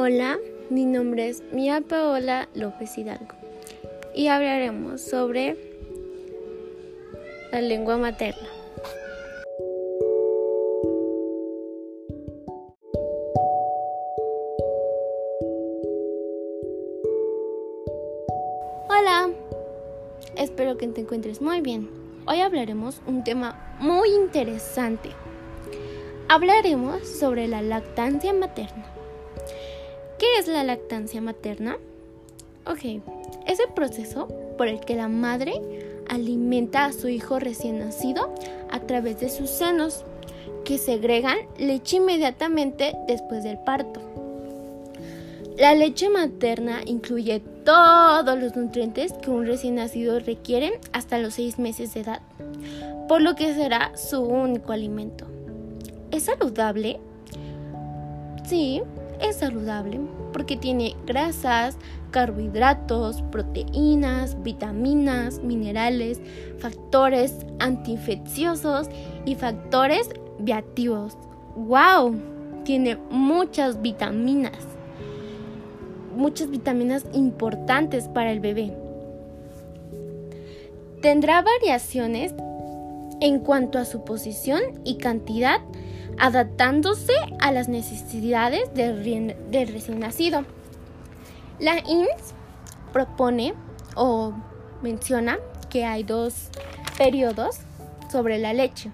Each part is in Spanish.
Hola, mi nombre es Mía Paola López Hidalgo y hablaremos sobre la lengua materna. Hola, espero que te encuentres muy bien. Hoy hablaremos un tema muy interesante. Hablaremos sobre la lactancia materna. ¿Qué es la lactancia materna? Ok, es el proceso por el que la madre alimenta a su hijo recién nacido a través de sus senos, que segregan leche inmediatamente después del parto. La leche materna incluye todos los nutrientes que un recién nacido requiere hasta los seis meses de edad, por lo que será su único alimento. ¿Es saludable? Sí, es saludable porque tiene grasas, carbohidratos, proteínas, vitaminas, minerales, factores antiinfecciosos y factores viativos. ¡Wow! Tiene muchas vitaminas. Muchas vitaminas importantes para el bebé. Tendrá variaciones en cuanto a su posición y cantidad adaptándose a las necesidades del, recién nacido. La INS propone o menciona que hay dos periodos sobre la leche.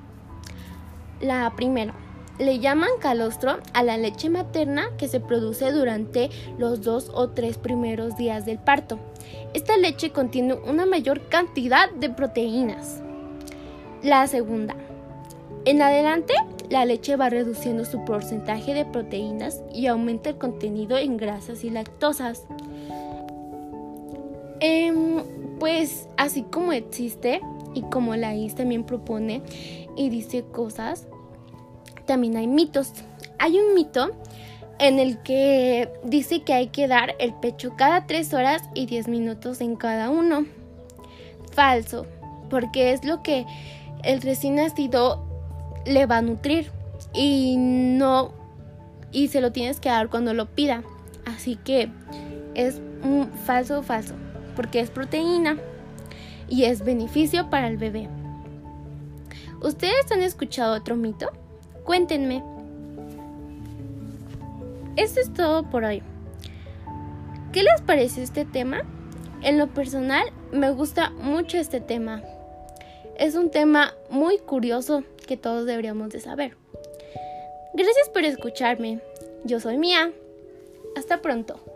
La primera, le llaman calostro a la leche materna que se produce durante los dos o tres primeros días del parto. Esta leche contiene una mayor cantidad de proteínas. La segunda, en adelante la leche va reduciendo su porcentaje de proteínas y aumenta el contenido en grasas y lactosas. Em, pues así como existe y como la IS también propone y dice cosas, también hay mitos. Hay un mito en el que dice que hay que dar el pecho cada 3 horas y 10 minutos en cada uno. Falso, porque es lo que el recién nacido le va a nutrir y no y se lo tienes que dar cuando lo pida. Así que es un falso falso, porque es proteína y es beneficio para el bebé. ¿Ustedes han escuchado otro mito? Cuéntenme. Esto es todo por hoy. ¿Qué les parece este tema? En lo personal, me gusta mucho este tema. Es un tema muy curioso que todos deberíamos de saber. Gracias por escucharme. Yo soy Mía. Hasta pronto.